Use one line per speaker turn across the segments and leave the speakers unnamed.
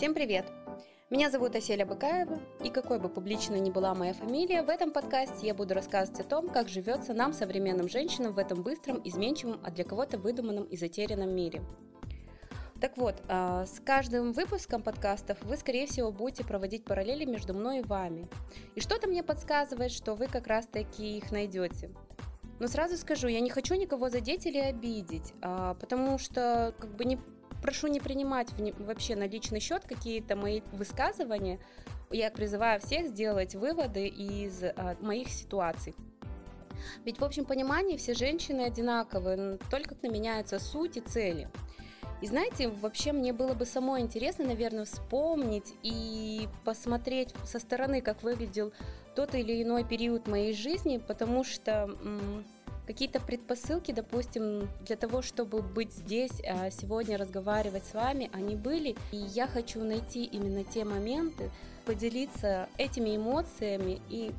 Всем привет! Меня зовут Аселя Быкаева, и какой бы публичной ни была моя фамилия, в этом подкасте я буду рассказывать о том, как живется нам, современным женщинам, в этом быстром, изменчивом, а для кого-то выдуманном и затерянном мире. Так вот, а, с каждым выпуском подкастов вы, скорее всего, будете проводить параллели между мной и вами. И что-то мне подсказывает, что вы как раз-таки их найдете. Но сразу скажу, я не хочу никого задеть или обидеть, а, потому что как бы не прошу не принимать вообще на личный счет какие-то мои высказывания. Я призываю всех сделать выводы из а, моих ситуаций. Ведь в общем понимании все женщины одинаковые, только меняются суть и цели. И знаете, вообще мне было бы самой интересно, наверное, вспомнить и посмотреть со стороны, как выглядел тот или иной период моей жизни, потому что какие-то предпосылки, допустим, для того, чтобы быть здесь, а, сегодня разговаривать с вами, они были. И я хочу найти именно те моменты, поделиться этими эмоциями и,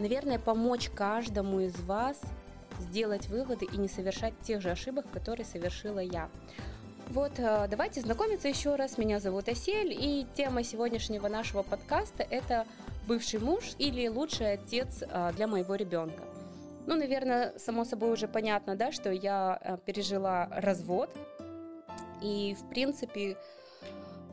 наверное, помочь каждому из вас сделать выводы и не совершать тех же ошибок, которые совершила я. Вот, э, давайте знакомиться еще раз. Меня зовут Асель, и тема сегодняшнего нашего подкаста – это бывший муж или лучший отец э, для моего ребенка. Ну, наверное, само собой уже понятно, да, что я э, пережила развод, и, в принципе,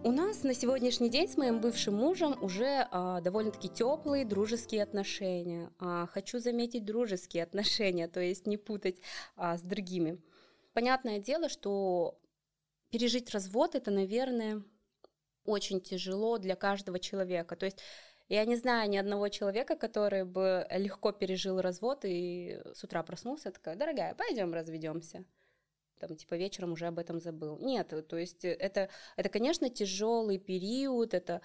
у нас на сегодняшний день с моим бывшим мужем уже а, довольно-таки теплые дружеские отношения. А, хочу заметить дружеские отношения, то есть не путать а, с другими. Понятное дело, что пережить развод это, наверное, очень тяжело для каждого человека. То есть я не знаю ни одного человека, который бы легко пережил развод и с утра проснулся, такая, дорогая, пойдем разведемся. Там, типа, вечером уже об этом забыл. Нет, то есть это, это конечно, тяжелый период, это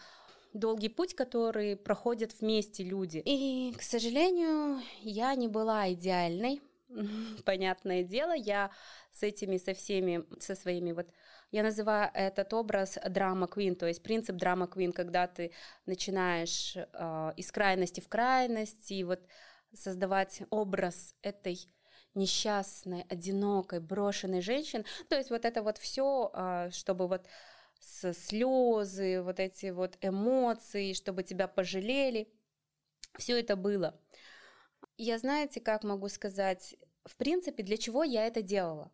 долгий путь, который проходят вместе люди. И, к сожалению, я не была идеальной, понятное дело, я с этими, со всеми, со своими вот, я называю этот образ драма квин, то есть принцип драма квин, когда ты начинаешь э, из крайности в крайность и вот создавать образ этой несчастной, одинокой, брошенной женщины, то есть вот это вот все, а, чтобы вот слезы, вот эти вот эмоции, чтобы тебя пожалели, все это было. Я знаете, как могу сказать, в принципе, для чего я это делала?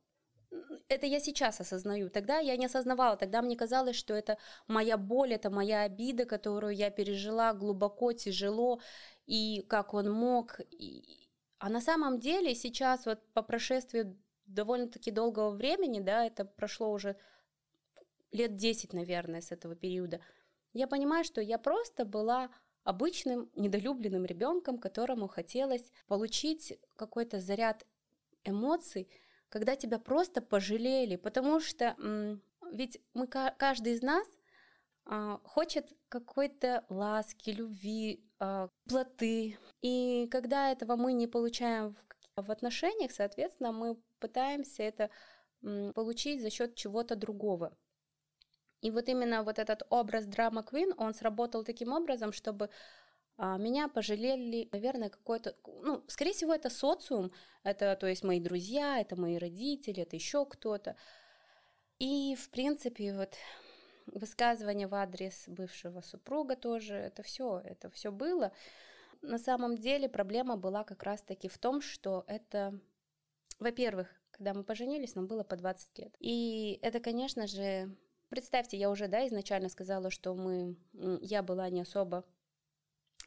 Это я сейчас осознаю. Тогда я не осознавала. Тогда мне казалось, что это моя боль, это моя обида, которую я пережила глубоко, тяжело, и как он мог. И... А на самом деле сейчас вот по прошествии довольно-таки долгого времени, да, это прошло уже лет 10, наверное, с этого периода, я понимаю, что я просто была обычным недолюбленным ребенком, которому хотелось получить какой-то заряд эмоций, когда тебя просто пожалели, потому что ведь мы каждый из нас а, хочет какой-то ласки, любви, а, плоты. И когда этого мы не получаем в, в отношениях, соответственно, мы пытаемся это получить за счет чего-то другого. И вот именно вот этот образ драма Queen, он сработал таким образом, чтобы меня пожалели, наверное, какой-то, ну, скорее всего, это социум, это, то есть, мои друзья, это мои родители, это еще кто-то. И, в принципе, вот высказывание в адрес бывшего супруга тоже, это все, это все было. На самом деле проблема была как раз-таки в том, что это, во-первых, когда мы поженились, нам было по 20 лет. И это, конечно же, Представьте, я уже, да, изначально сказала, что мы, я была не особо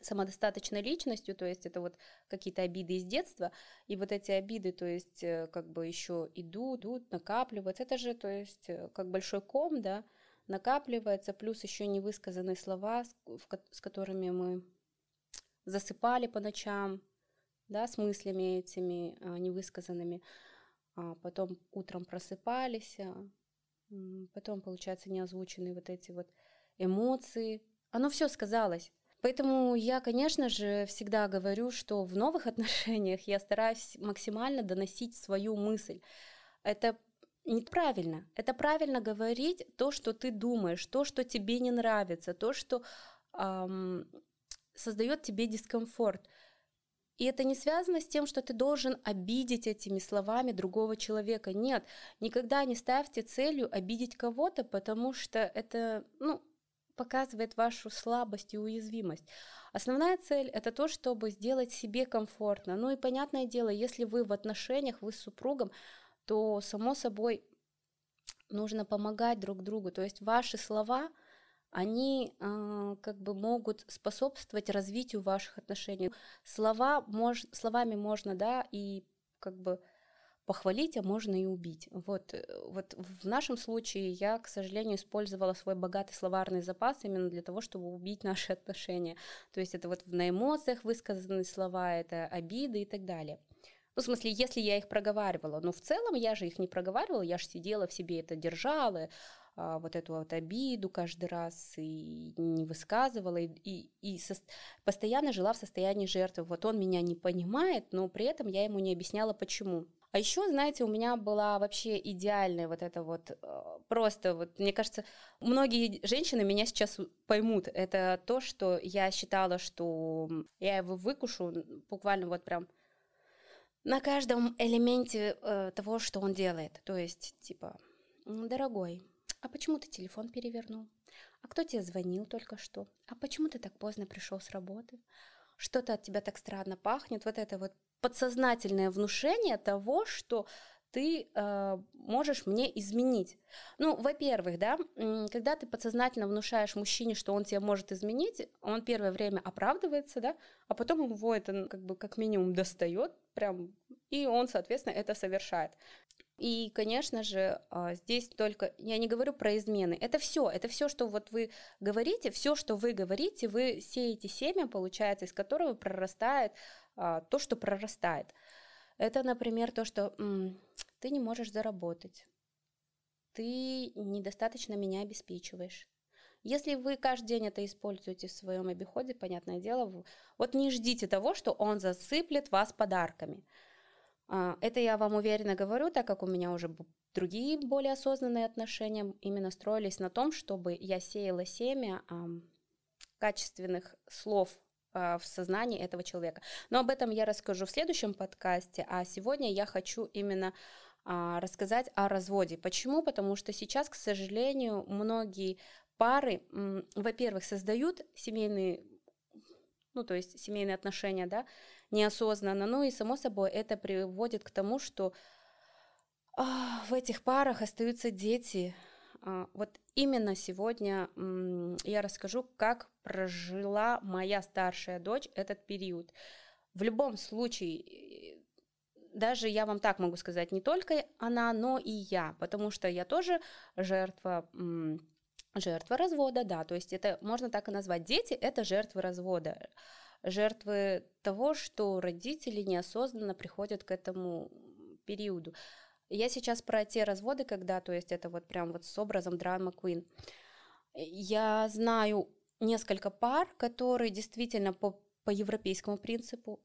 самодостаточной личностью, то есть это вот какие-то обиды из детства, и вот эти обиды, то есть э, как бы еще идут, идут, накапливаются, это же, то есть э, как большой ком, да, накапливается, плюс еще невысказанные слова, с которыми мы засыпали по ночам, да, с мыслями этими а, невысказанными, а потом утром просыпались, а, потом, получается, неозвученные вот эти вот эмоции. Оно все сказалось. Поэтому я, конечно же, всегда говорю, что в новых отношениях я стараюсь максимально доносить свою мысль. Это неправильно. Это правильно говорить то, что ты думаешь, то, что тебе не нравится, то, что эм, создает тебе дискомфорт. И это не связано с тем, что ты должен обидеть этими словами другого человека. Нет, никогда не ставьте целью обидеть кого-то, потому что это, ну, показывает вашу слабость и уязвимость. Основная цель это то, чтобы сделать себе комфортно. Ну и понятное дело, если вы в отношениях, вы с супругом, то само собой нужно помогать друг другу. То есть ваши слова, они э, как бы могут способствовать развитию ваших отношений. Слова мож, словами можно, да, и как бы похвалить, а можно и убить. Вот, э, вот в нашем случае я, к сожалению, использовала свой богатый словарный запас именно для того, чтобы убить наши отношения. То есть это вот на эмоциях высказанные слова, это обиды и так далее. Ну, в смысле, если я их проговаривала, но в целом я же их не проговаривала, я же сидела в себе это держала, а, вот эту вот обиду каждый раз и не высказывала, и, и, и со, постоянно жила в состоянии жертвы. Вот он меня не понимает, но при этом я ему не объясняла, почему. А еще, знаете, у меня была вообще идеальная вот это вот э, просто вот, мне кажется, многие женщины меня сейчас поймут. Это то, что я считала, что я его выкушу буквально вот прям на каждом элементе э, того, что он делает. То есть, типа, дорогой, а почему ты телефон перевернул? А кто тебе звонил только что? А почему ты так поздно пришел с работы? Что-то от тебя так странно пахнет. Вот это вот подсознательное внушение того, что ты э, можешь мне изменить. Ну, во-первых, да, когда ты подсознательно внушаешь мужчине, что он тебя может изменить, он первое время оправдывается, да, а потом его это как бы как минимум достает, прям, и он, соответственно, это совершает. И, конечно же, а, здесь только, я не говорю про измены, это все, это все, что вот вы говорите, все, что вы говорите, вы сеете семя, получается, из которого прорастает то, что прорастает. Это, например, то, что ты не можешь заработать, ты недостаточно меня обеспечиваешь. Если вы каждый день это используете в своем обиходе, понятное дело, вот не ждите того, что он засыплет вас подарками. А, это я вам уверенно говорю, так как у меня уже другие более осознанные отношения именно строились на том, чтобы я сеяла семя качественных слов а, в сознании этого человека. Но об этом я расскажу в следующем подкасте, а сегодня я хочу именно а, рассказать о разводе. Почему? Потому что сейчас, к сожалению, многие пары, во-первых, создают семейные, ну то есть семейные отношения, да, неосознанно, ну и само собой это приводит к тому, что в этих парах остаются дети, а, вот именно сегодня я расскажу, как прожила моя старшая дочь этот период. В любом случае, даже я вам так могу сказать, не только она, но и я, потому что я тоже жертва жертва развода, да, то есть это можно так и назвать. Дети – это жертвы развода, жертвы того, что родители неосознанно приходят к этому периоду. Я сейчас про те разводы, когда, то есть это вот прям вот с образом драма Queen. Я знаю несколько пар, которые действительно по, по европейскому принципу,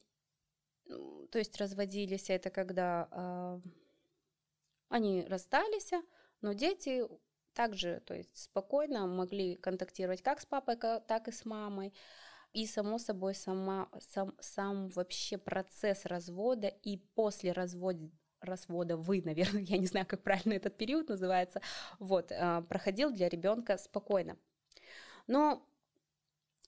то есть разводились, это когда э, они расстались, но дети также, то есть спокойно могли контактировать как с папой, так и с мамой. И, само собой, сама, сам, сам вообще процесс развода и после развода, развода вы, наверное, я не знаю, как правильно этот период называется, вот, а, проходил для ребенка спокойно. Но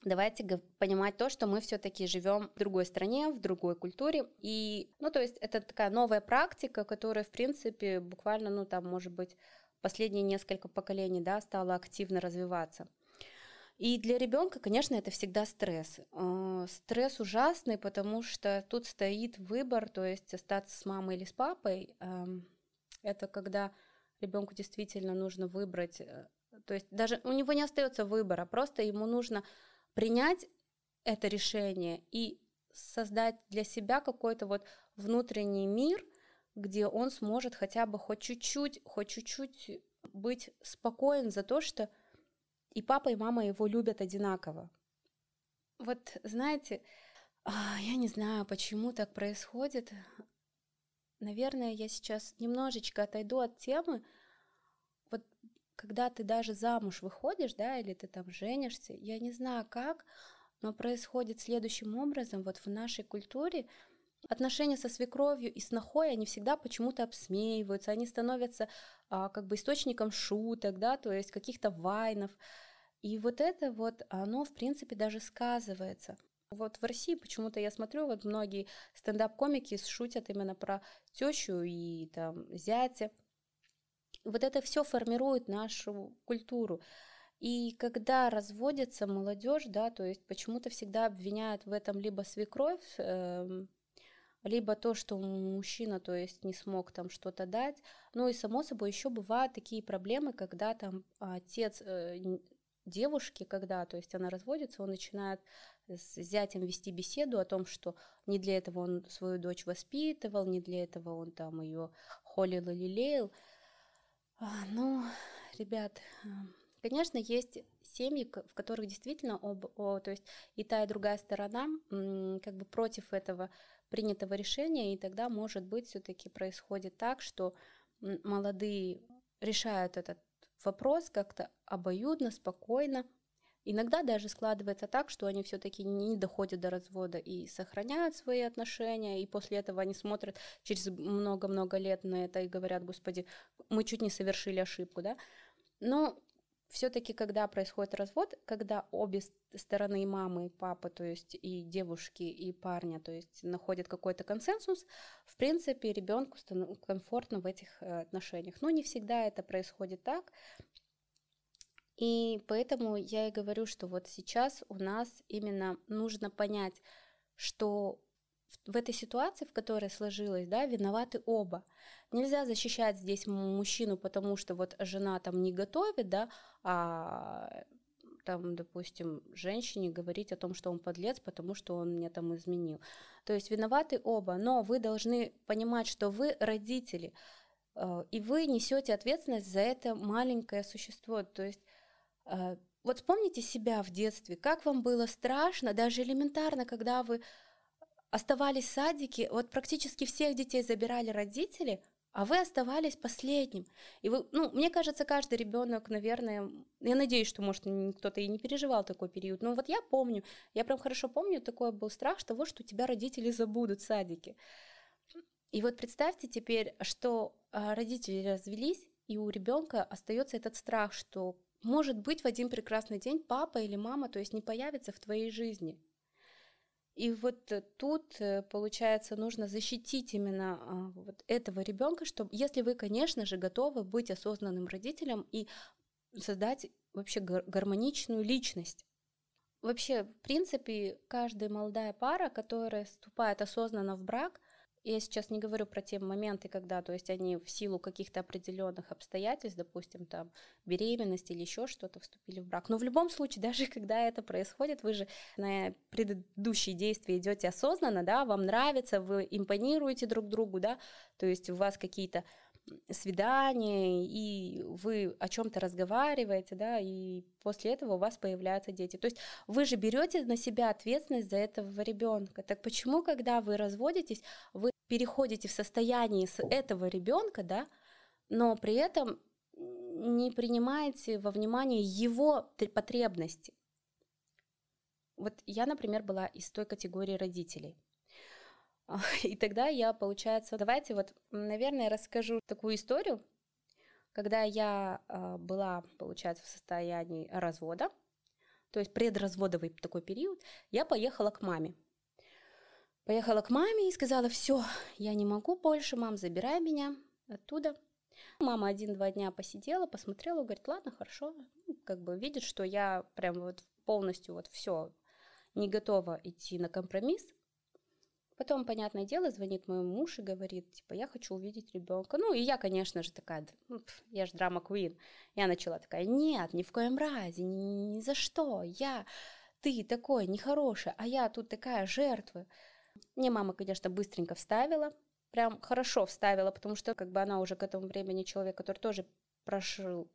давайте понимать то, что мы все-таки живем в другой стране, в другой культуре. И, ну, то есть это такая новая практика, которая, в принципе, буквально, ну, там, может быть, последние несколько поколений, да, стала активно развиваться. И для ребенка, конечно, это всегда стресс. А, стресс ужасный, потому что тут стоит выбор, то есть остаться с мамой или с папой. Это когда ребенку действительно нужно выбрать, э, то есть даже у него не остается выбора, просто ему нужно принять это решение и создать для себя какой-то вот внутренний мир, где он сможет хотя бы хоть чуть-чуть, хоть чуть-чуть быть спокоен за то, что и папа, и мама его любят одинаково. Вот, знаете, а, я не знаю, почему так происходит. Наверное, я сейчас немножечко отойду от темы. Вот когда ты даже замуж выходишь, да, или ты там женишься, я не знаю как, но происходит следующим образом. Вот в нашей культуре отношения со свекровью и снохой, они всегда почему-то обсмеиваются, они становятся а, как бы источником шуток, да, то есть каких-то вайнов. И вот это вот, оно, в принципе, даже сказывается. Вот в России почему-то я смотрю, вот многие стендап-комики шутят именно про тещу и там зятя. Вот это все формирует нашу культуру. И когда разводится молодежь, да, то есть почему-то всегда обвиняют в этом либо свекровь, э, либо то, что мужчина, то есть не смог там что-то дать. Ну и само собой еще бывают такие проблемы, когда там отец э, девушки, когда, то есть она разводится, он начинает с зятем вести беседу о том, что не для этого он свою дочь воспитывал, не для этого он там ее холил и лелеял. А, ну, ребят, конечно, есть семьи, в которых действительно об, о, то есть и та, и другая сторона как бы против этого принятого решения, и тогда, может быть, все-таки происходит так, что молодые решают этот вопрос как-то обоюдно, спокойно. Иногда даже складывается так, что они все-таки не доходят до развода и сохраняют свои отношения, и после этого они смотрят через много-много лет на это и говорят, господи, мы чуть не совершили ошибку, да. Но все-таки, когда происходит развод, когда обе стороны, мамы, и папа, то есть и девушки, и парня, то есть находят какой-то консенсус, в принципе, ребенку комфортно в этих э, отношениях. Но не всегда это происходит так. И поэтому я и говорю, что вот сейчас у нас именно нужно понять, что в этой ситуации, в которой сложилась, да, виноваты оба. Нельзя защищать здесь мужчину, потому что вот жена там не готовит, да, а там, допустим, женщине говорить о том, что он подлец, потому что он мне там изменил. То есть виноваты оба, но вы должны понимать, что вы родители, э, и вы несете ответственность за это маленькое существо. То есть э, вот вспомните себя в детстве, как вам было страшно, даже элементарно, когда вы оставались в садике, вот практически всех детей забирали родители, а вы оставались последним. И вы, ну, мне кажется, каждый ребенок, наверное, я надеюсь, что, может, кто-то и не переживал такой период, но вот я помню, я прям хорошо помню, такой был страх того, что тебя родители забудут в садике. И вот представьте теперь, что а, родители развелись, и у ребенка остается этот страх, что, может быть, в один прекрасный день папа или мама, то есть не появится в твоей жизни. И вот э, тут, э, получается, нужно защитить именно а, вот этого ребенка, чтобы, если вы, конечно же, готовы быть осознанным родителем и создать вообще гармоничную личность. Вообще, в принципе, каждая молодая пара, которая вступает осознанно в брак, я сейчас не говорю про те моменты, когда, то есть они в силу каких-то определенных обстоятельств, допустим, там беременность или еще что-то, вступили в брак. Но в любом случае, даже когда это происходит, вы же на предыдущие действия идете осознанно, да, вам нравится, вы импонируете друг другу, да, то есть у вас какие-то свидание, и вы о чем-то разговариваете, да, и после этого у вас появляются дети. То есть вы же берете на себя ответственность за этого ребенка. Так почему, когда вы разводитесь, вы переходите в состояние с этого ребенка, да, но при этом не принимаете во внимание его потребности? Вот я, например, была из той категории родителей. И тогда я, получается, давайте вот, наверное, расскажу такую историю, когда я а, была, получается, в состоянии развода, то есть предразводовый такой период, я поехала к маме. Поехала к маме и сказала, все, я не могу больше, мам, забирай меня оттуда. Мама один-два дня посидела, посмотрела, говорит, ладно, хорошо. Ну, как бы видит, что я прям вот полностью вот все не готова идти на компромисс. Потом, понятное дело, звонит мой муж и говорит, типа, я хочу увидеть ребенка. Ну, и я, конечно же, такая, ну, я же драма Куин. Я начала такая, нет, ни в коем разе, ни, ни за что, я, ты такой нехороший, а я тут такая жертва. Мне мама, конечно, быстренько вставила, прям хорошо вставила, потому что как бы она уже к этому времени человек, который тоже прошел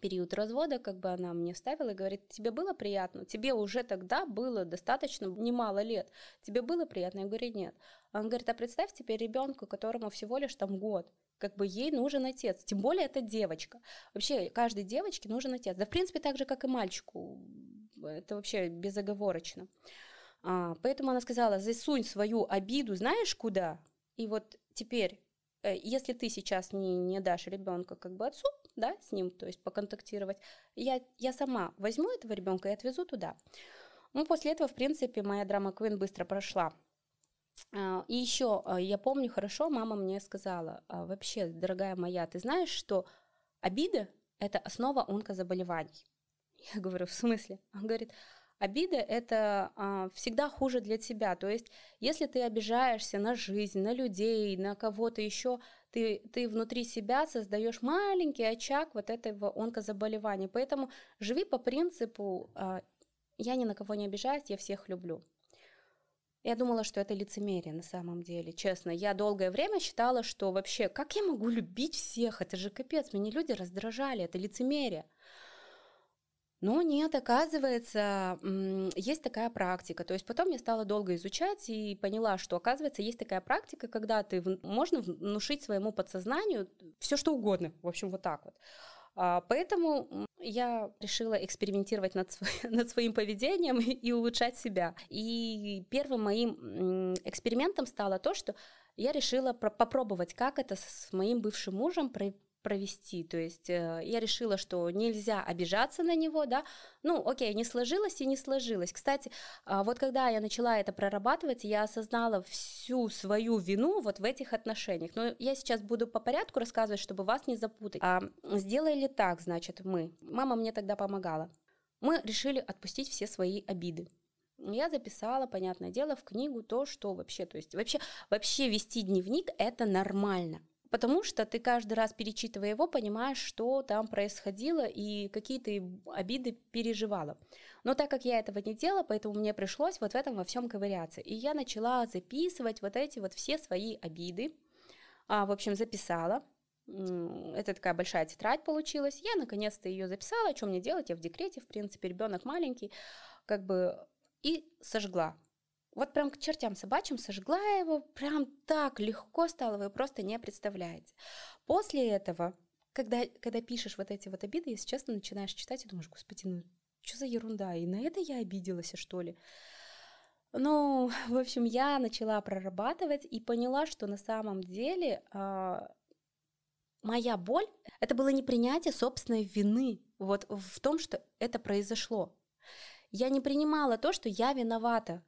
период развода, как бы она мне ставила и говорит, тебе было приятно? Тебе уже тогда было достаточно немало лет. Тебе было приятно? Я говорю, нет. Он говорит, а представь теперь ребенку, которому всего лишь там год, как бы ей нужен отец, тем более это девочка. Вообще каждой девочке нужен отец. Да, в принципе, так же, как и мальчику. Это вообще безоговорочно. А, поэтому она сказала, засунь свою обиду, знаешь куда? И вот теперь, э, если ты сейчас не, не дашь ребенка как бы отцу, да, с ним, то есть поконтактировать. Я, я сама возьму этого ребенка и отвезу туда. Ну, после этого, в принципе, моя драма Квин быстро прошла. А, и еще, а, я помню хорошо, мама мне сказала, «А, вообще, дорогая моя, ты знаешь, что обида – это основа онкозаболеваний? Я говорю, в смысле? Он говорит, обида – это а, всегда хуже для тебя. То есть, если ты обижаешься на жизнь, на людей, на кого-то еще, ты, ты внутри себя создаешь маленький очаг вот этого онкозаболевания. Поэтому живи по принципу а, «я ни на кого не обижаюсь, я всех люблю». Я думала, что это лицемерие на самом деле, честно. Я долгое время считала, что вообще, как я могу любить всех? Это же капец, меня люди раздражали, это лицемерие. Но нет, оказывается, есть такая практика. То есть потом я стала долго изучать и поняла, что, оказывается, есть такая практика, когда ты можно внушить своему подсознанию все что угодно. В общем, вот так вот. А, поэтому я решила экспериментировать над, свой, над своим поведением и улучшать себя. И первым моим экспериментом стало то, что я решила попробовать, как это с моим бывшим мужем провести. То есть э, я решила, что нельзя обижаться на него, да. Ну, окей, не сложилось и не сложилось. Кстати, э, вот когда я начала это прорабатывать, я осознала всю свою вину вот в этих отношениях. Но я сейчас буду по порядку рассказывать, чтобы вас не запутать. А, сделали так, значит, мы. Мама мне тогда помогала. Мы решили отпустить все свои обиды. Я записала, понятное дело, в книгу то, что вообще, то есть вообще, вообще вести дневник это нормально. Потому что ты каждый раз, перечитывая его, понимаешь, что там происходило и какие ты обиды переживала. Но так как я этого не делала, поэтому мне пришлось вот в этом во всем ковыряться. И я начала записывать вот эти вот все свои обиды. А, в общем, записала. Это такая большая тетрадь получилась. Я наконец-то ее записала, что мне делать, я в декрете, в принципе, ребенок маленький, как бы, и сожгла. Вот прям к чертям собачьим сожгла его, прям так легко стало, вы просто не представляете. После этого, когда, когда пишешь вот эти вот обиды, если честно, начинаешь читать и думаешь, господи, ну что за ерунда, и на это я обиделась, что ли? Ну, в общем, я начала прорабатывать и поняла, что на самом деле э, моя боль – это было не принятие собственной вины вот в том, что это произошло. Я не принимала то, что я виновата –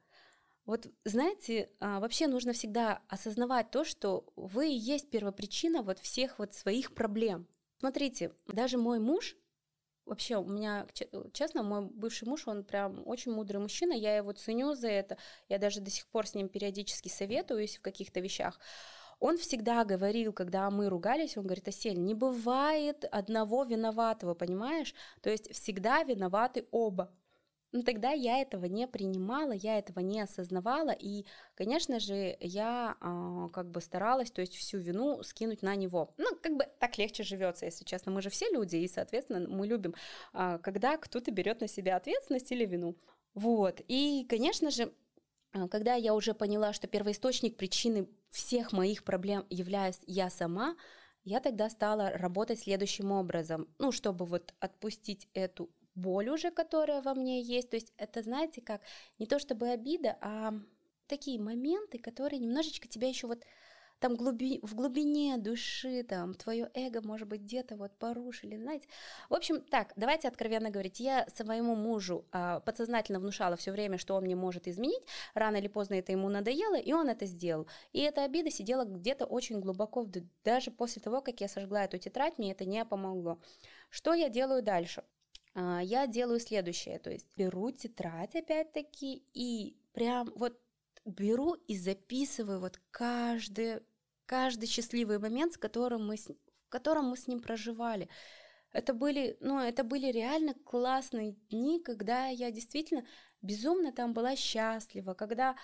вот знаете, а, вообще нужно всегда осознавать то, что вы и есть первопричина вот всех вот своих проблем. Смотрите, даже мой муж, вообще у меня, честно, мой бывший муж, он прям очень мудрый мужчина, я его ценю за это, я даже до сих пор с ним периодически советуюсь в каких-то вещах. Он всегда говорил, когда мы ругались, он говорит, Асель, не бывает одного виноватого, понимаешь? То есть всегда виноваты оба. Ну, тогда я этого не принимала, я этого не осознавала, и, конечно же, я э, как бы старалась, то есть всю вину скинуть на него. Ну, как бы так легче живется, если честно. Мы же все люди, и, соответственно, мы любим, э, когда кто-то берет на себя ответственность или вину. Вот, и, конечно же, когда я уже поняла, что первоисточник причины всех моих проблем являюсь я сама, я тогда стала работать следующим образом, ну, чтобы вот отпустить эту боль уже, которая во мне есть. То есть это, знаете, как не то чтобы обида, а такие моменты, которые немножечко тебя еще вот там глуби, в глубине души, там, твое эго, может быть, где-то вот порушили, знаете. В общем, так, давайте откровенно говорить. Я своему мужу а, подсознательно внушала все время, что он мне может изменить. Рано или поздно это ему надоело, и он это сделал. И эта обида сидела где-то очень глубоко, даже после того, как я сожгла эту тетрадь, мне это не помогло. Что я делаю дальше? А, я делаю следующее, то есть беру тетрадь опять-таки и прям вот беру и записываю вот каждый, каждый счастливый момент, с которым мы, в котором мы с ним проживали. Это были, ну, это были реально классные дни, когда я действительно безумно там была счастлива, когда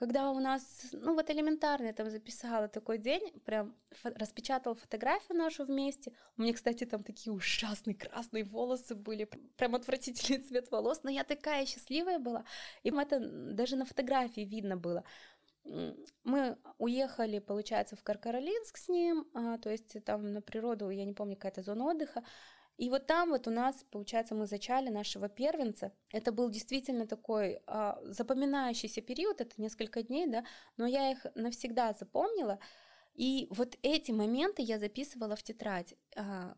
когда у нас, ну вот элементарно, я там записала такой день, прям фо- распечатала фотографию нашу вместе. У меня, кстати, там такие ужасные красные волосы были, прям отвратительный цвет волос, но я такая счастливая была. И это даже на фотографии видно было. Мы уехали, получается, в Каркаролинск с ним, а, то есть там на природу, я не помню, какая-то зона отдыха. И вот там вот у нас, получается, мы зачали нашего первенца. Это был действительно такой а, запоминающийся период, это несколько дней, да, но я их навсегда запомнила. И вот эти моменты я записывала в тетрадь. А,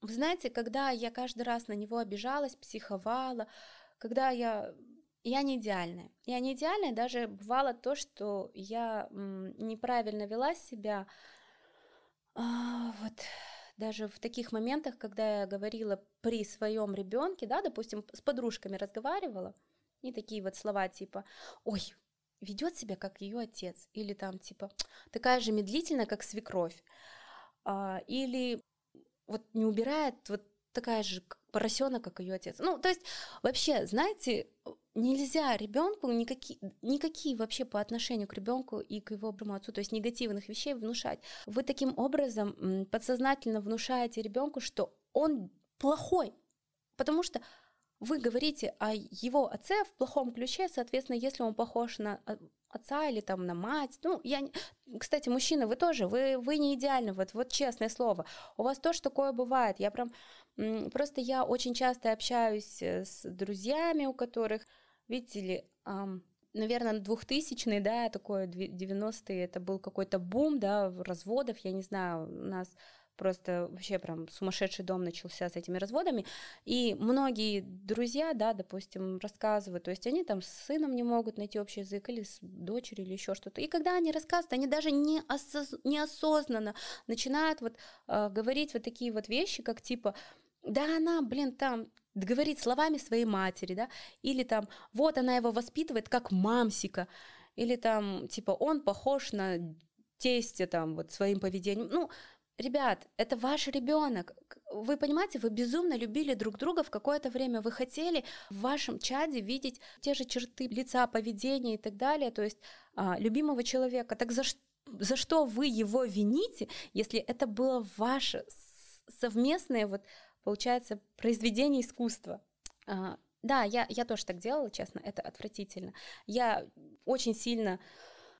вы знаете, когда я каждый раз на него обижалась, психовала, когда я я не идеальная. Я не идеальная, даже бывало то, что я неправильно вела себя. А, вот даже в таких моментах, когда я говорила при своем ребенке, да, допустим, с подружками разговаривала, и такие вот слова типа, ой, ведет себя как ее отец, или там типа такая же медлительная, как свекровь, а, или вот не убирает вот такая же поросенок, как ее отец. Ну, то есть вообще, знаете, нельзя ребенку никакие, никакие вообще по отношению к ребенку и к его отцу, то есть негативных вещей внушать. Вы таким образом подсознательно внушаете ребенку, что он плохой, потому что вы говорите о его отце в плохом ключе, соответственно, если он похож на а, отца или там на мать, ну, я, кстати, мужчина, вы тоже, вы, вы не идеальны, вот, вот честное слово, у вас тоже такое бывает, я прям, просто я очень часто общаюсь э, с друзьями, у которых, видите ли, наверное, 2000-й, да, такое 90-е, это был какой-то бум, да, разводов, я не знаю, у нас просто вообще прям сумасшедший дом начался с этими разводами, и многие друзья, да, допустим, рассказывают, то есть они там с сыном не могут найти общий язык, или с дочерью, или еще что-то, и когда они рассказывают, они даже не осоз... неосознанно начинают вот э, говорить вот такие вот вещи, как типа, да она, блин, там говорит словами своей матери, да, или там, вот она его воспитывает как мамсика, или там, типа, он похож на тесте там вот своим поведением, ну, Ребят, это ваш ребенок. Вы понимаете, вы безумно любили друг друга в какое-то время. Вы хотели в вашем чаде видеть те же черты лица, поведения и так далее, то есть а, любимого человека. Так за, за что вы его вините, если это было ваше совместное, вот, получается, произведение искусства? А, да, я, я тоже так делала, честно, это отвратительно. Я очень сильно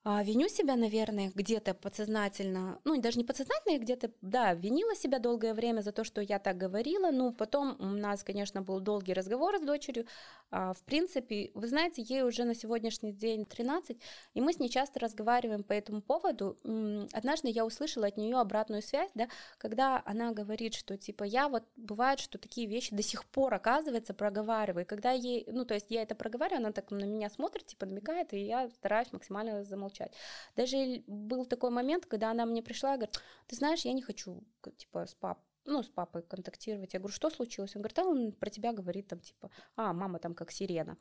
виню себя, наверное, где-то подсознательно, ну, даже не подсознательно, я где-то, да, винила себя долгое время за то, что я так говорила, ну, потом у нас, конечно, был долгий разговор с дочерью, а, в принципе, вы знаете, ей уже на сегодняшний день 13, и мы с ней часто разговариваем по этому поводу. Однажды я услышала от нее обратную связь, да, когда она говорит, что, типа, я вот, бывает, что такие вещи до сих пор, оказывается, проговариваю, когда ей, ну, то есть я это проговариваю, она так на меня смотрит, типа, намекает, и я стараюсь максимально замолчать молчать. Даже был такой момент, когда она мне пришла и говорит, ты знаешь, я не хочу, типа, с пап ну, с папой контактировать. Я говорю, что случилось? Он говорит, а он про тебя говорит, там, типа, а, мама там как сирена.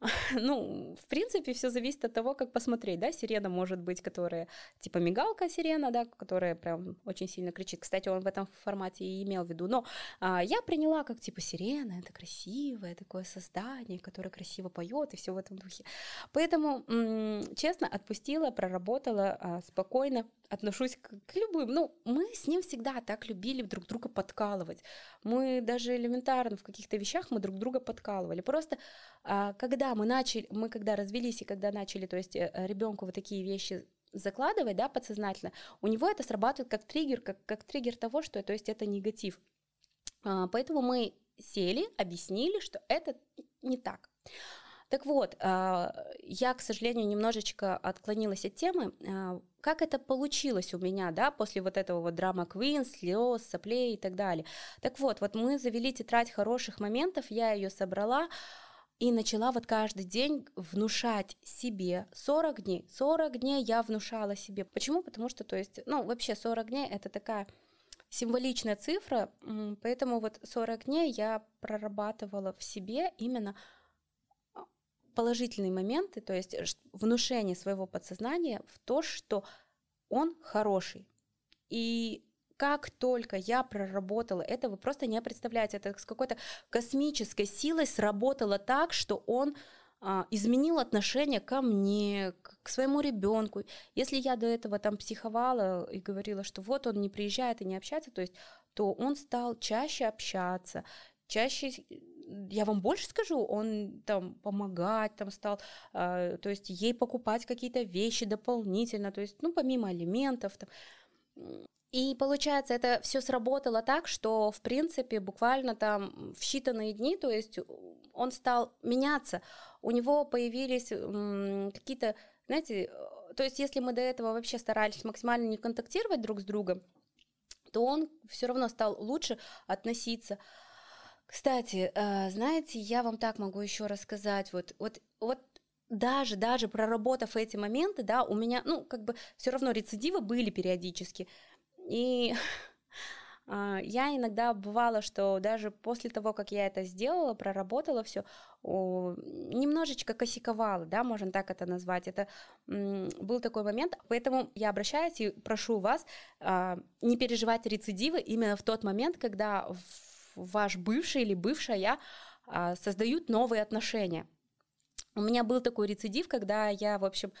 ну, в принципе, все зависит от того, как посмотреть, да, сирена может быть, которая, типа, мигалка сирена, да, которая прям очень сильно кричит. Кстати, он в этом формате и имел в виду, но а, я приняла как, типа, сирена, это красивое такое создание, которое красиво поет и все в этом духе. Поэтому, м- честно, отпустила, проработала а, спокойно, отношусь к, к любым. Ну, мы с ним всегда так любили друг друга подкалывать. Мы даже элементарно в каких-то вещах мы друг друга подкалывали. Просто а, когда мы начали, мы когда развелись и когда начали, то есть э, ребенку вот такие вещи закладывать, да, подсознательно, у него это срабатывает как триггер, как, как триггер того, что, то есть это негатив. А, поэтому мы сели, объяснили, что это не так. Так вот, а, я, к сожалению, немножечко отклонилась от темы. А, как это получилось у меня, да, после вот этого вот драма Queen, слез, соплей и так далее. Так вот, вот мы завели тетрадь хороших моментов, я ее собрала, и начала вот каждый день внушать себе 40 дней. 40 дней я внушала себе. Почему? Потому что, то есть, ну, вообще 40 дней это такая символичная цифра, поэтому вот 40 дней я прорабатывала в себе именно положительные моменты, то есть внушение своего подсознания в то, что он хороший. И как только я проработала это, вы просто не представляете, это с какой-то космической силой сработало так, что он а, изменил отношение ко мне, к своему ребенку. Если я до этого там психовала и говорила, что вот он не приезжает и не общается, то есть, то он стал чаще общаться, чаще я вам больше скажу, он там помогать там стал, э, то есть ей покупать какие-то вещи дополнительно, то есть, ну, помимо алиментов. Там. И получается, это все сработало так, что, в принципе, буквально там в считанные дни, то есть он стал меняться, у него появились какие-то, знаете, то есть если мы до этого вообще старались максимально не контактировать друг с другом, то он все равно стал лучше относиться. Кстати, э, знаете, я вам так могу еще рассказать, вот, вот, вот даже, даже проработав эти моменты, да, у меня, ну, как бы все равно рецидивы были периодически. И а, я иногда бывало, что даже после того, как я это сделала, проработала все, немножечко косяковала, да, можно так это назвать. Это был такой момент, поэтому я обращаюсь и прошу вас а, не переживать рецидивы именно в тот момент, когда ваш бывший или бывшая а, создают новые отношения. У меня был такой рецидив, когда я, в общем,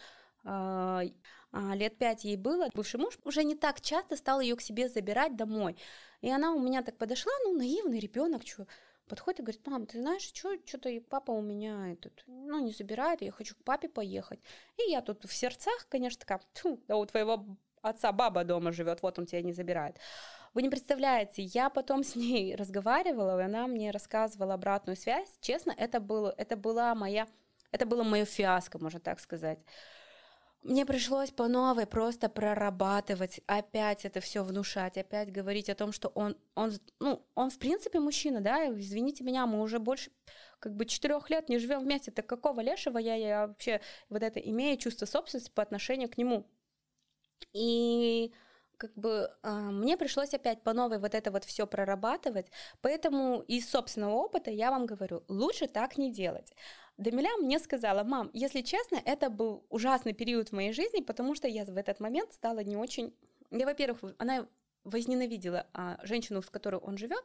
лет пять ей было, бывший муж уже не так часто стал ее к себе забирать домой. И она у меня так подошла, ну, наивный ребенок, что подходит и говорит, мам, ты знаешь, что, что-то папа у меня этот, ну, не забирает, я хочу к папе поехать. И я тут в сердцах, конечно, такая, да у твоего отца баба дома живет, вот он тебя не забирает. Вы не представляете, я потом с ней разговаривала, и она мне рассказывала обратную связь. Честно, это, было, это была моя, это было мое фиаско, можно так сказать. Мне пришлось по новой просто прорабатывать, опять это все внушать, опять говорить о том, что он, он, ну, он в принципе мужчина, да, извините меня, мы уже больше как бы четырех лет не живем вместе, так какого лешего я, я вообще вот это имею чувство собственности по отношению к нему. И как бы э, мне пришлось опять по новой вот это вот все прорабатывать, поэтому из собственного опыта я вам говорю, лучше так не делать. Дамиля мне сказала, мам, если честно, это был ужасный период в моей жизни, потому что я в этот момент стала не очень... Я, во-первых, она возненавидела а, женщину, с которой он живет,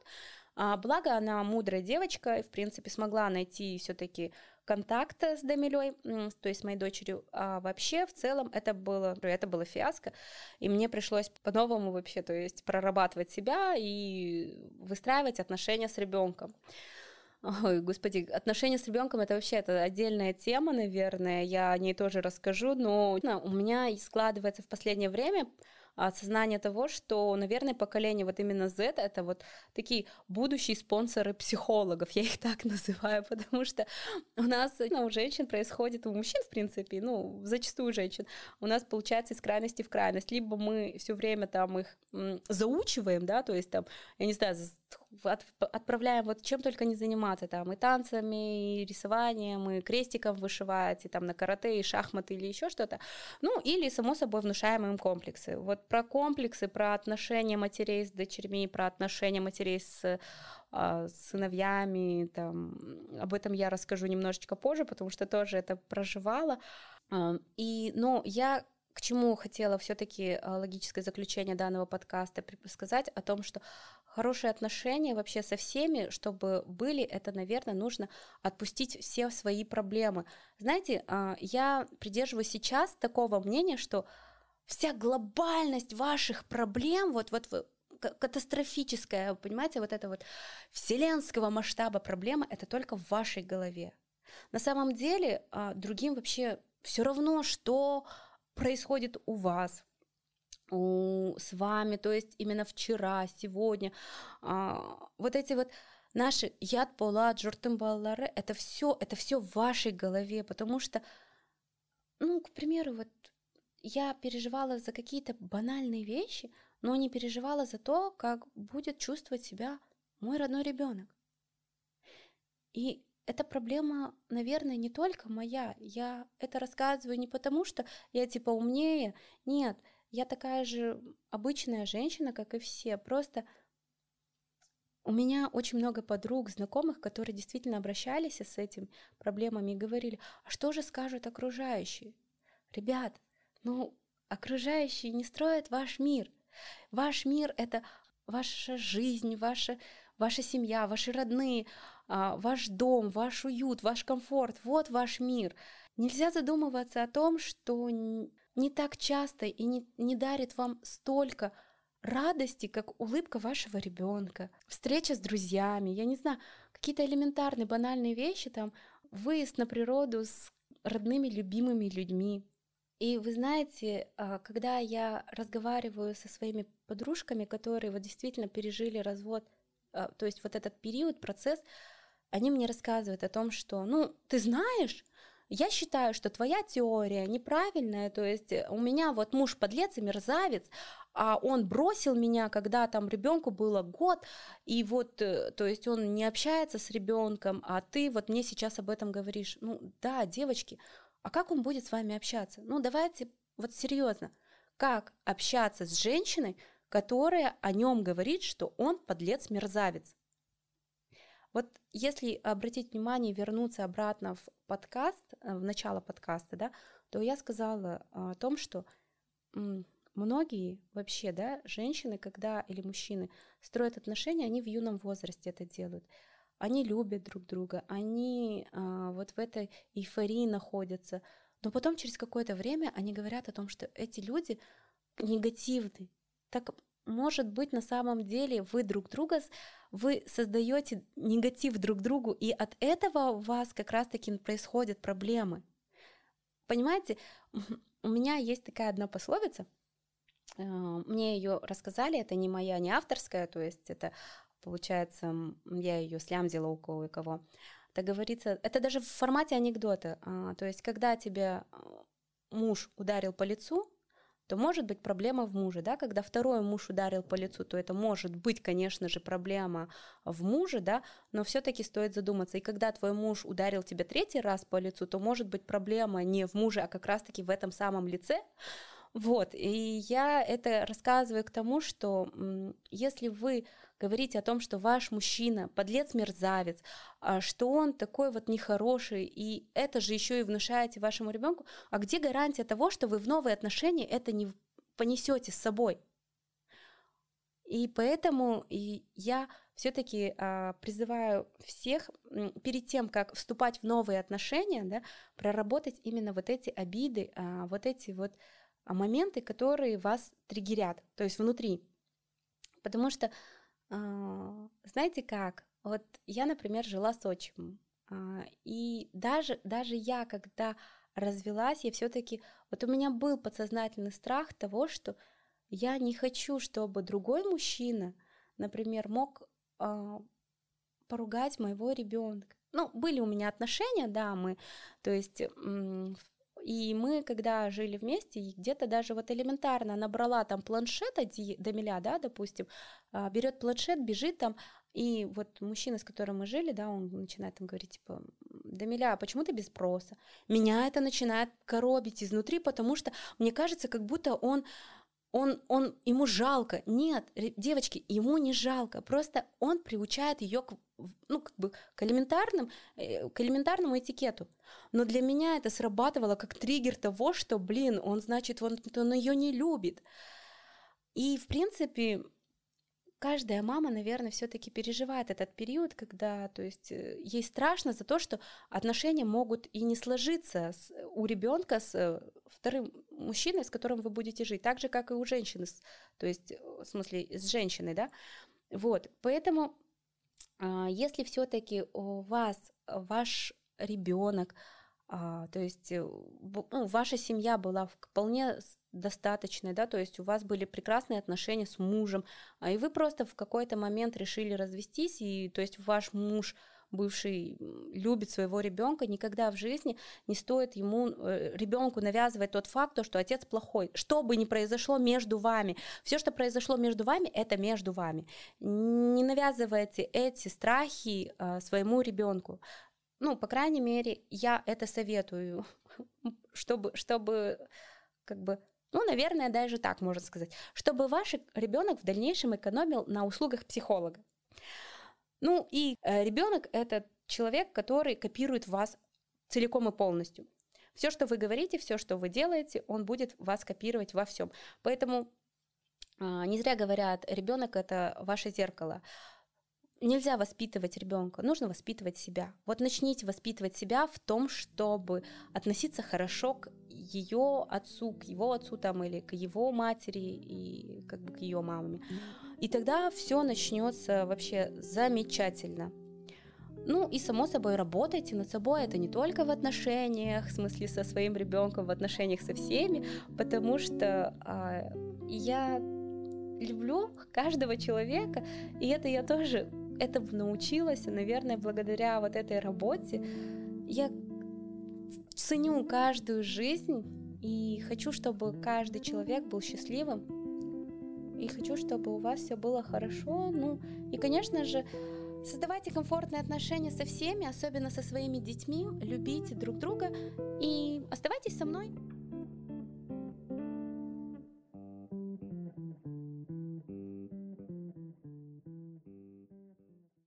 а, благо она мудрая девочка и, в принципе, смогла найти все-таки контакт с Дамилей, то есть с моей дочерью. А вообще, в целом, это было, это было фиаско, и мне пришлось по-новому вообще, то есть прорабатывать себя и выстраивать отношения с ребенком. Ой, господи, отношения с ребенком это вообще это отдельная тема, наверное. Я о ней тоже расскажу, но у меня складывается в последнее время осознание того, что, наверное, поколение вот именно Z — это вот такие будущие спонсоры психологов, я их так называю, потому что у нас ну, у женщин происходит, у мужчин, в принципе, ну, зачастую женщин, у нас получается из крайности в крайность. Либо мы все время там их заучиваем, да, то есть там, я не знаю, от, отправляем вот чем только не заниматься, там и танцами, и рисованием, и крестиком вышивать, и там на карате, и шахматы или еще что-то. Ну, или, само собой, внушаем им комплексы. Вот про комплексы, про отношения матерей с дочерьми, про отношения матерей с а, сыновьями, там, об этом я расскажу немножечко позже, потому что тоже это проживала. А, и, но я к чему хотела все-таки а, логическое заключение данного подкаста сказать о том, что хорошие отношения вообще со всеми, чтобы были, это, наверное, нужно отпустить все свои проблемы. Знаете, а, я придерживаюсь сейчас такого мнения, что вся глобальность ваших проблем, вот, вот катастрофическая, понимаете, вот это вот вселенского масштаба проблема, это только в вашей голове. На самом деле а, другим вообще все равно, что происходит у вас, с вами, то есть именно вчера, сегодня. А, вот эти вот наши яд пола, джортымбаллары, это все, это все в вашей голове, потому что, ну, к примеру, вот я переживала за какие-то банальные вещи, но не переживала за то, как будет чувствовать себя мой родной ребенок. И эта проблема, наверное, не только моя. Я это рассказываю не потому, что я типа умнее. Нет, я такая же обычная женщина, как и все. Просто у меня очень много подруг, знакомых, которые действительно обращались с этими проблемами и говорили, а что же скажут окружающие? Ребят, ну, окружающие не строят ваш мир. Ваш мир — это ваша жизнь, ваша, ваша семья, ваши родные, а, ваш дом, ваш уют, ваш комфорт, вот ваш мир. Нельзя задумываться о том, что не так часто и не, не дарит вам столько радости, как улыбка вашего ребенка, встреча с друзьями, я не знаю, какие-то элементарные, банальные вещи, там, выезд на природу с родными, любимыми людьми. И вы знаете, а, когда я разговариваю со своими подружками, которые вот действительно пережили развод, а, то есть вот этот период, процесс, они мне рассказывают о том, что, ну, ты знаешь, я считаю, что твоя теория неправильная, то есть э, у меня вот муж подлец и мерзавец, а он бросил меня, когда там ребенку было год, и вот, э, то есть он не общается с ребенком, а ты вот мне сейчас об этом говоришь. Ну да, девочки, а как он будет с вами общаться? Ну давайте вот серьезно, как общаться с женщиной, которая о нем говорит, что он подлец-мерзавец? Вот если обратить внимание, вернуться обратно в подкаст, э, в начало подкаста, да, то я сказала о том, что многие вообще, да, женщины, когда или мужчины строят отношения, они в юном возрасте это делают. Они любят друг друга, они а, вот в этой эйфории находятся, но потом через какое-то время они говорят о том, что эти люди негативны. Так может быть на самом деле вы друг друга вы создаете негатив друг другу, и от этого у вас как раз-таки происходят проблемы. Понимаете, у меня есть такая одна пословица, э, мне ее рассказали, это не моя, не авторская, то есть это, получается, я ее слямзила у кого-кого. Это говорится, это даже в формате анекдота, а, то есть когда тебе э, муж ударил по лицу, то может быть проблема в муже, да, когда второй муж ударил по лицу, то это может быть, конечно же, проблема в муже, да, но все-таки стоит задуматься. И когда твой муж ударил тебя третий раз по лицу, то может быть проблема не в муже, а как раз-таки в этом самом лице, вот, и я это рассказываю к тому, что если вы говорите о том, что ваш мужчина подлец-мерзавец, а что он такой вот нехороший, и это же еще и внушаете вашему ребенку, а где гарантия того, что вы в новые отношения это не понесете с собой? И поэтому я все-таки а, призываю всех перед тем, как вступать в новые отношения, да, проработать именно вот эти обиды, а, вот эти вот моменты, которые вас триггерят, то есть внутри. Потому что, знаете как, вот я, например, жила с отчимом, а, и даже, даже я, когда развелась, я все-таки, вот у меня был подсознательный страх того, что я не хочу, чтобы другой мужчина, например, мог поругать моего ребенка. Ну, были у меня отношения, да, мы, то есть и мы, когда жили вместе, где-то даже вот элементарно набрала там планшет Дамиля, да, допустим, а, берет планшет, бежит там, и вот мужчина, с которым мы жили, да, он начинает там говорить, типа, Дамиля, а почему ты без спроса? Меня это начинает коробить изнутри, потому что мне кажется, как будто он он, он, ему жалко. Нет, девочки, ему не жалко. Просто он приучает ее к, ну, как бы к, элементарным, э, к элементарному этикету. Но для меня это срабатывало как триггер того, что, блин, он, значит, он, он ее не любит. И, в принципе, каждая мама, наверное, все-таки переживает этот период, когда, то есть, э, ей страшно за то, что отношения могут и не сложиться с, у ребенка с э, вторым мужчиной, с которым вы будете жить, так же, как и у женщины, то есть, э, в смысле, с женщиной, да, вот, поэтому, а, если все-таки у вас ваш ребенок, а, то есть ну, ваша семья была вполне достаточной, да, то есть у вас были прекрасные отношения с мужем, а и вы просто в какой-то момент решили развестись, и то есть ваш муж бывший любит своего ребенка, никогда в жизни не стоит ему, э, ребенку навязывать тот факт, что отец плохой. Что бы ни произошло между вами, все, что произошло между вами, это между вами. Не навязывайте эти страхи э, своему ребенку. Ну, по крайней мере, я это советую, чтобы, чтобы как бы ну, наверное, даже так можно сказать, чтобы ваш ребенок в дальнейшем экономил на услугах психолога. Ну и э, ребенок это человек, который копирует вас целиком и полностью. Все, что вы говорите, все, что вы делаете, он будет вас копировать во всем. Поэтому э, не зря говорят, ребенок это ваше зеркало. Нельзя воспитывать ребенка, нужно воспитывать себя. Вот начните воспитывать себя в том, чтобы относиться хорошо к ее отцу, к его отцу там или к его матери и как бы к ее маме. И тогда все начнется вообще замечательно. Ну и само собой работайте над собой, это не только в отношениях, в смысле со своим ребенком, в отношениях со всеми, потому что а, я люблю каждого человека, и это я тоже этому научилась, наверное, благодаря вот этой работе. Я ценю каждую жизнь и хочу, чтобы каждый человек был счастливым. И хочу, чтобы у вас все было хорошо. Ну, и, конечно же, создавайте комфортные отношения со всеми, особенно со своими детьми, любите друг друга и